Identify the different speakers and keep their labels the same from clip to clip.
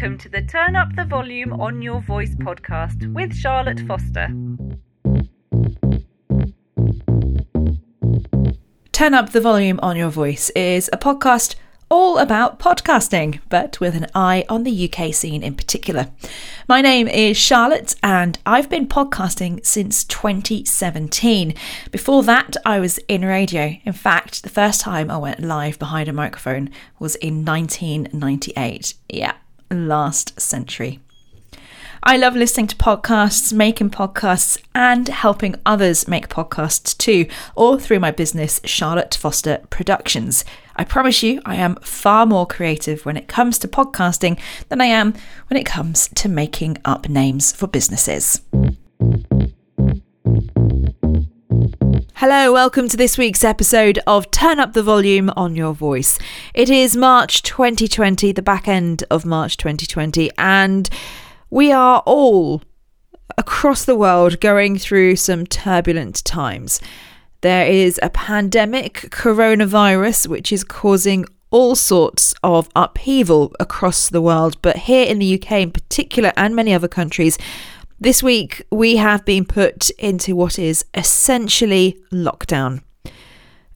Speaker 1: welcome to the Turn Up the Volume on Your Voice podcast with Charlotte Foster.
Speaker 2: Turn Up the Volume on Your Voice is a podcast all about podcasting, but with an eye on the UK scene in particular. My name is Charlotte, and I've been podcasting since 2017. Before that, I was in radio. In fact, the first time I went live behind a microphone was in 1998. Yeah, last century. I love listening to podcasts, making podcasts, and helping others make podcasts too, all through my business, Charlotte Foster Productions. I promise you, I am far more creative when it comes to podcasting than I am when it comes to making up names for businesses. Hello, welcome to this week's episode of Turn Up the Volume on Your Voice. It is March 2020, the back end of March 2020, and we are all across the world going through some turbulent times. There is a pandemic, coronavirus, which is causing all sorts of upheaval across the world, but here in the UK in particular, and many other countries, this week we have been put into what is essentially lockdown.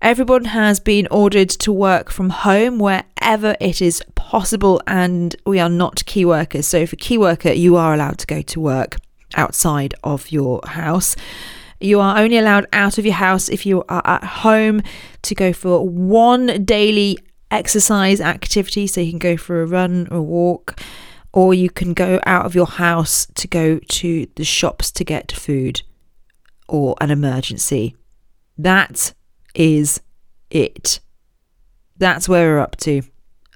Speaker 2: Everyone has been ordered to work from home wherever it is possible, and we are not key workers. So, for key worker, you are allowed to go to work outside of your house. You are only allowed out of your house if you are at home to go for one daily exercise activity. So, you can go for a run or a walk, or you can go out of your house to go to the shops to get food or an emergency. That is it. That's where we're up to.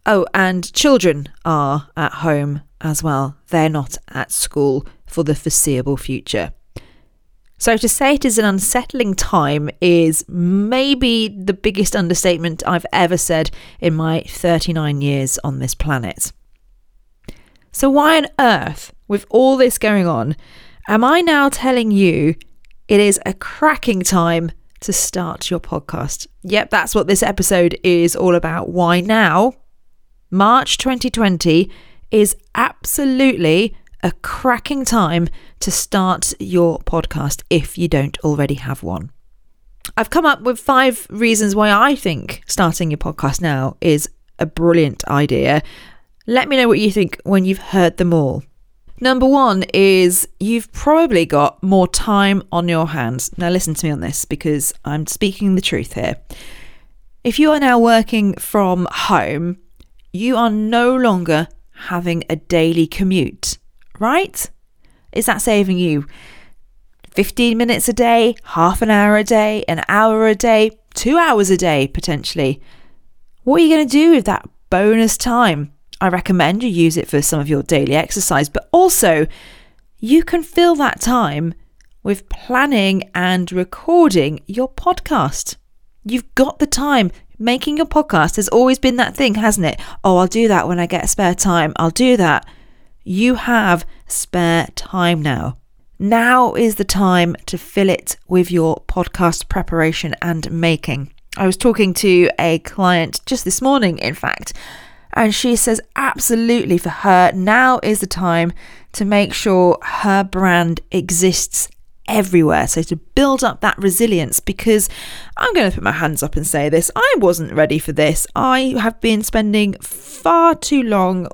Speaker 2: Oh, and children are at home as well. They're not at school for the foreseeable future. So, to say it is an unsettling time is maybe the biggest understatement I've ever said in my 39 years on this planet. So, why on earth, with all this going on, am I now telling you it is a cracking time to start your podcast. Yep, that's what this episode is all about. Why now? March 2020 is absolutely a cracking time to start your podcast if you don't already have one. I've come up with five reasons why I think starting your podcast now is a brilliant idea. Let me know what you think when you've heard them all. Number one is you've probably got more time on your hands. Now, listen to me on this because I'm speaking the truth here. If you are now working from home, you are no longer having a daily commute, right? Is that saving you 15 minutes a day, half an hour a day, an hour a day, two hours a day potentially? What are you going to do with that bonus time? I recommend you use it for some of your daily exercise, but also you can fill that time with planning and recording your podcast. You've got the time. Making your podcast has always been that thing, hasn't it? Oh, I'll do that when I get spare time. I'll do that. You have spare time now. Now is the time to fill it with your podcast preparation and making. I was talking to a client just this morning, in fact, and she says, absolutely, for her, now is the time to make sure her brand exists everywhere. So to build up that resilience, because I'm going to put my hands up and say this I wasn't ready for this. I have been spending far too long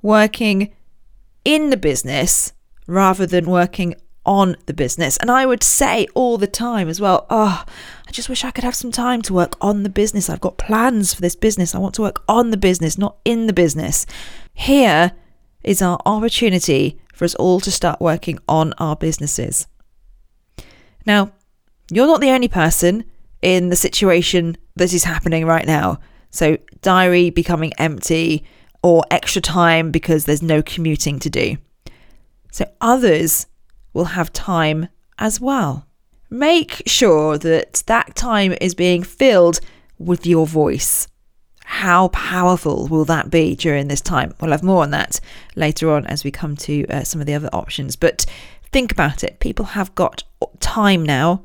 Speaker 2: working in the business rather than working on the business. And I would say all the time as well, oh, I just wish I could have some time to work on the business. I've got plans for this business. I want to work on the business, not in the business. Here is our opportunity for us all to start working on our businesses. Now, you're not the only person in the situation that is happening right now. So, diary becoming empty or extra time because there's no commuting to do. So, others will have time as well. Make sure that that time is being filled with your voice. How powerful will that be during this time? We'll have more on that later on as we come to uh, some of the other options. But think about it people have got time now.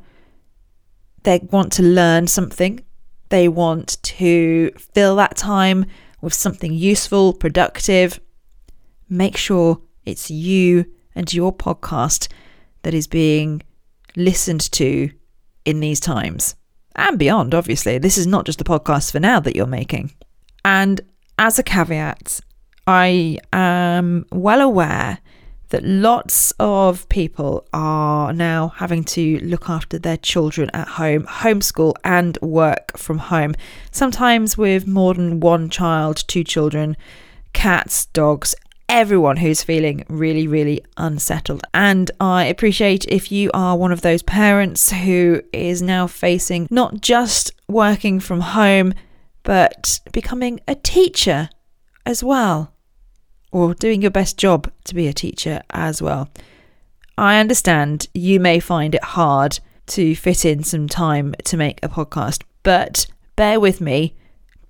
Speaker 2: They want to learn something, they want to fill that time with something useful, productive. make sure it's you and your podcast that is being listened to in these times and beyond, obviously. This is not just the podcast for now that you're making. And as a caveat, I am well aware that lots of people are now having to look after their children at home, homeschool, and work from home, sometimes with more than one child, two children, cats, dogs, everyone who's feeling really, really unsettled. And I appreciate if you are one of those parents who is now facing not just working from home, but becoming a teacher as well, or doing your best job to be a teacher as well. I understand you may find it hard to fit in some time to make a podcast, but bear with me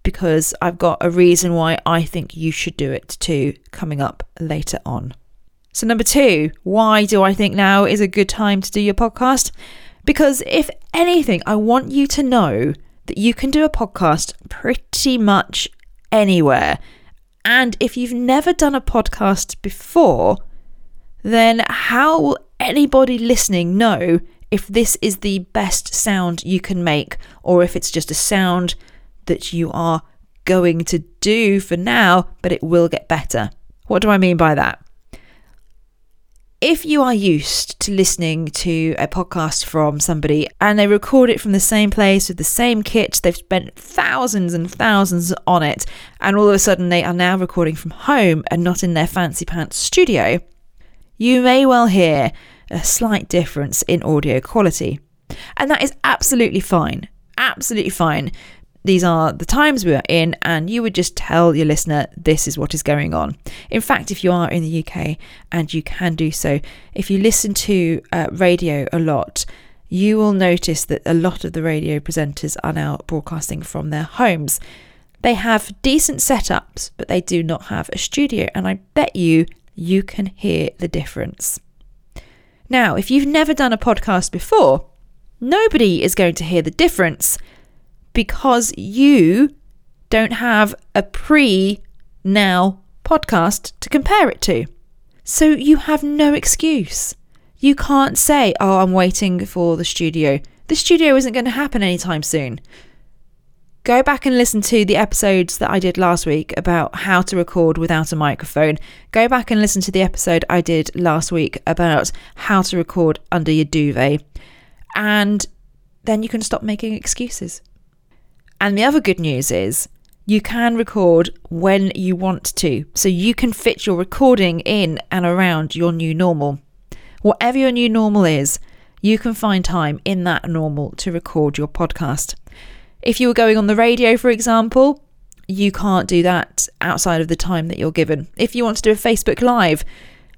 Speaker 2: because I've got a reason why I think you should do it too coming up later on. So, number two, why do I think now is a good time to do your podcast? Because if anything, I want you to know that you can do a podcast pretty much anywhere. And if you've never done a podcast before, then how will anybody listening know if this is the best sound you can make or if it's just a sound that you are going to do for now, but it will get better. What do I mean by that? If you are used to listening to a podcast from somebody and they record it from the same place with the same kit, they've spent thousands and thousands on it, and all of a sudden they are now recording from home and not in their fancy pants studio, you may well hear a slight difference in audio quality. And that is absolutely fine. Absolutely fine these are the times we are in, and you would just tell your listener this is what is going on. In fact, if you are in the UK and you can do so, if you listen to uh, radio a lot, you will notice that a lot of the radio presenters are now broadcasting from their homes. They have decent setups, but they do not have a studio, and I bet you you can hear the difference. Now, if you've never done a podcast before, nobody is going to hear the difference because you don't have a pre now podcast to compare it to. So you have no excuse. You can't say, oh, I'm waiting for the studio. The studio isn't going to happen anytime soon. Go back and listen to the episodes that I did last week about how to record without a microphone. Go back and listen to the episode I did last week about how to record under your duvet. And then you can stop making excuses. And the other good news is you can record when you want to. So you can fit your recording in and around your new normal. Whatever your new normal is, you can find time in that normal to record your podcast. If you were going on the radio, for example, you can't do that outside of the time that you're given. If you want to do a Facebook Live,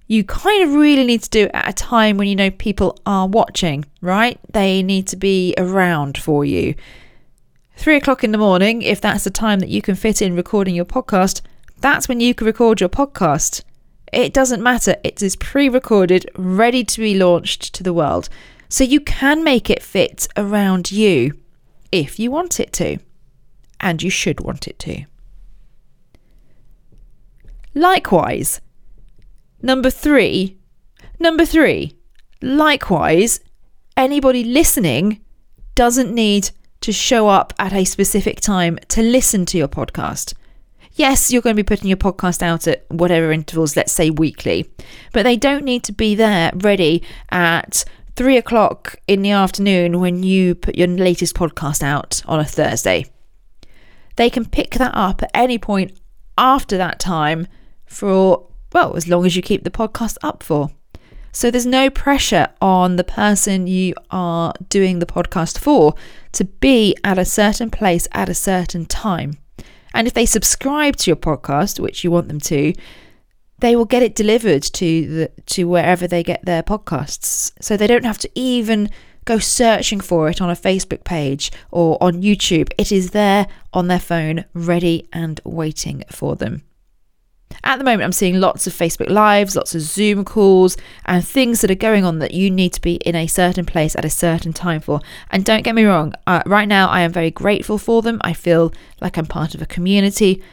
Speaker 2: you kind of really need to do it at a time when you know people are watching, right? They need to be around for you. Three o'clock in the morning, if that's the time that you can fit in recording your podcast, that's when you can record your podcast. It doesn't matter, it is pre recorded, ready to be launched to the world. So you can make it fit around you if you want it to. And you should want it to. Likewise, number three, number three, likewise, anybody listening doesn't need to show up at a specific time to listen to your podcast. Yes, you're going to be putting your podcast out at whatever intervals, let's say weekly, but they don't need to be there ready at three o'clock in the afternoon when you put your latest podcast out on a Thursday. They can pick that up at any point after that time for, well, as long as you keep the podcast up for. So there's no pressure on the person you are doing the podcast for to be at a certain place at a certain time. And if they subscribe to your podcast, which you want them to, they will get it delivered to the to wherever they get their podcasts. So they don't have to even go searching for it on a Facebook page or on YouTube. It is there on their phone, ready and waiting for them. At the moment, I'm seeing lots of Facebook Lives, lots of Zoom calls, and things that are going on that you need to be in a certain place at a certain time for. And don't get me wrong, uh, right now I am very grateful for them. I feel like I'm part of a community.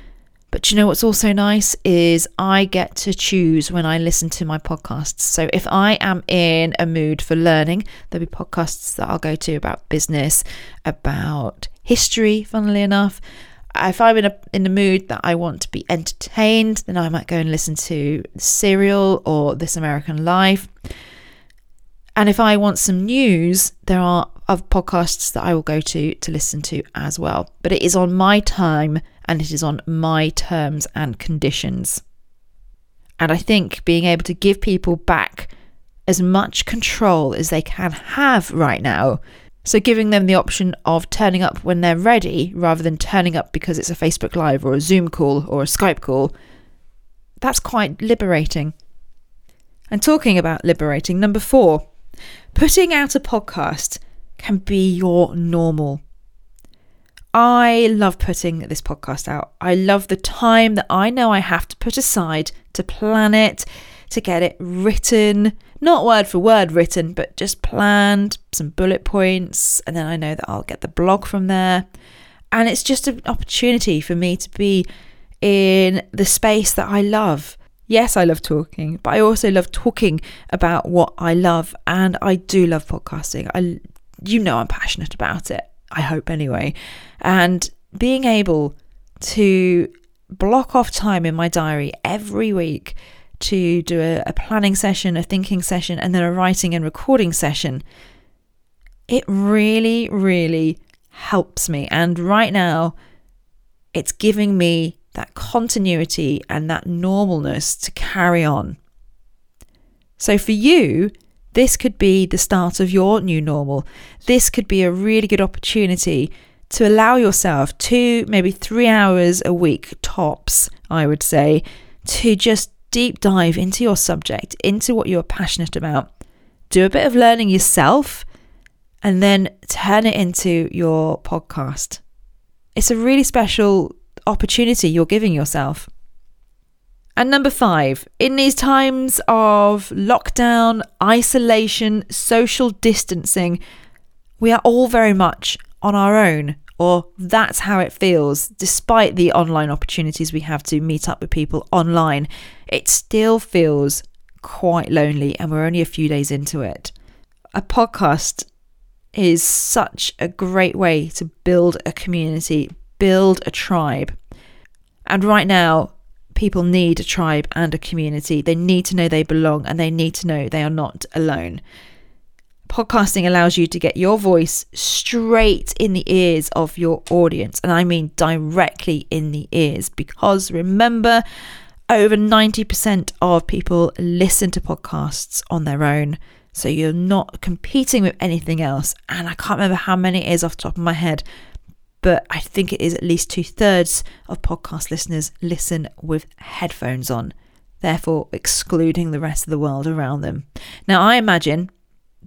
Speaker 2: But you know what's also nice is I get to choose when I listen to my podcasts. So if I am in a mood for learning, there'll be podcasts that I'll go to about business, about history, funnily enough. If I'm in a in the mood that I want to be entertained, then I might go and listen to Serial or This American Life. And if I want some news, there are other podcasts that I will go to to listen to as well. But it is on my time and it is on my terms and conditions. And I think being able to give people back as much control as they can have right now. So, giving them the option of turning up when they're ready rather than turning up because it's a Facebook Live or a Zoom call or a Skype call, that's quite liberating. And talking about liberating, number four, putting out a podcast can be your normal. I love putting this podcast out. I love the time that I know I have to put aside to plan it, to get it written, not word for word written, but just planned, some bullet points, and then I know that I'll get the blog from there. And it's just an opportunity for me to be in the space that I love. Yes, I love talking, but I also love talking about what I love, and I do love podcasting. I, you know, I'm passionate about it. I hope anyway. And being able to block off time in my diary every week to do a, a, planning session, a thinking session, and then a writing and recording session, it really, really helps me. And right now, it's giving me that continuity and that normalness to carry on. So for you, this could be the start of your new normal. This could be a really good opportunity to allow yourself two, maybe three hours a week tops, I would say, to just deep dive into your subject, into what you're passionate about. Do a bit of learning yourself and then turn it into your podcast. It's a really special opportunity you're giving yourself. And number five, in these times of lockdown, isolation, social distancing, we are all very much on our own, or that's how it feels, despite the online opportunities we have to meet up with people online. It still feels quite lonely, and we're only a few days into it. A podcast is such a great way to build a community, build a tribe. And right now, people need a tribe and a community. They need to know they belong and they need to know they are not alone. Podcasting allows you to get your voice straight in the ears of your audience, and I mean directly in the ears, because remember, over 90% of people listen to podcasts on their own. So you're not competing with anything else. And I can't remember how many it is off the top of my head, but I think it is at least two thirds of podcast listeners listen with headphones on, therefore excluding the rest of the world around them. Now, I imagine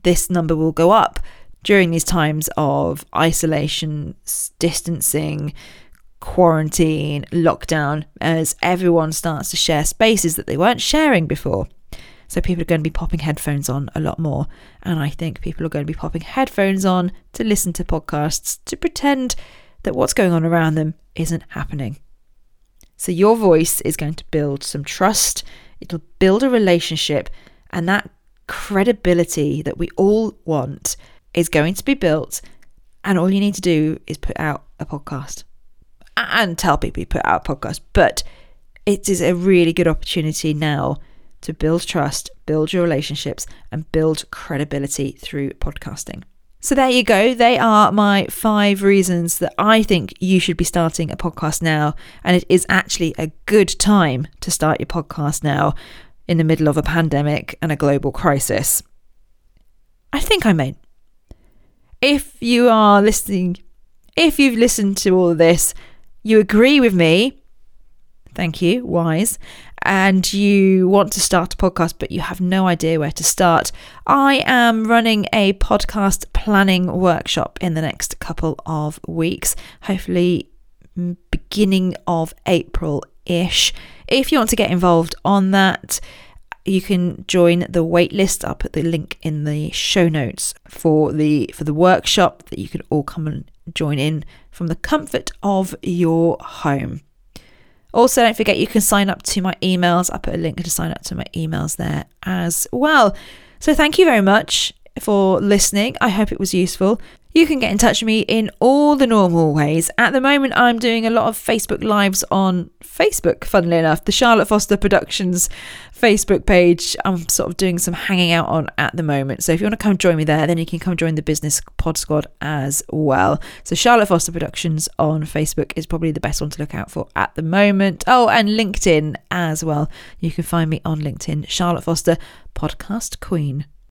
Speaker 2: this number will go up during these times of isolation, distancing, quarantine, lockdown, as everyone starts to share spaces that they weren't sharing before. So people are going to be popping headphones on a lot more. And I think people are going to be popping headphones on to listen to podcasts to pretend that what's going on around them isn't happening. So your voice is going to build some trust, it'll build a relationship, and that credibility that we all want is going to be built. And all you need to do is put out a podcast and tell people you put out a podcast. But it is a really good opportunity now to build trust, build your relationships, and build credibility through podcasting. So there you go. They are my five reasons that I think you should be starting a podcast now. And it is actually a good time to start your podcast now in the middle of a pandemic and a global crisis. I think I mean. If you are listening, if you've listened to all this, you agree with me, thank you, wise, and you want to start a podcast but you have no idea where to start, I am running a podcast planning workshop in the next couple of weeks, hopefully beginning of April ish. If you want to get involved on that, you can join the waitlist. I'll put the link in the show notes for the for the workshop that you can all come and join in from the comfort of your home. Also, don't forget you can sign up to my emails. I put a link to sign up to my emails there as well. So, thank you very much for listening. I hope it was useful. You can get in touch with me in all the normal ways. At the moment, I'm doing a lot of Facebook Lives on Facebook, funnily enough. The Charlotte Foster Productions Facebook page, I'm sort of doing some hanging out on at the moment. So if you want to come join me there, then you can come join the Business Pod Squad as well. So Charlotte Foster Productions on Facebook is probably the best one to look out for at the moment. Oh, and LinkedIn as well. You can find me on LinkedIn, Charlotte Foster, Podcast Queen.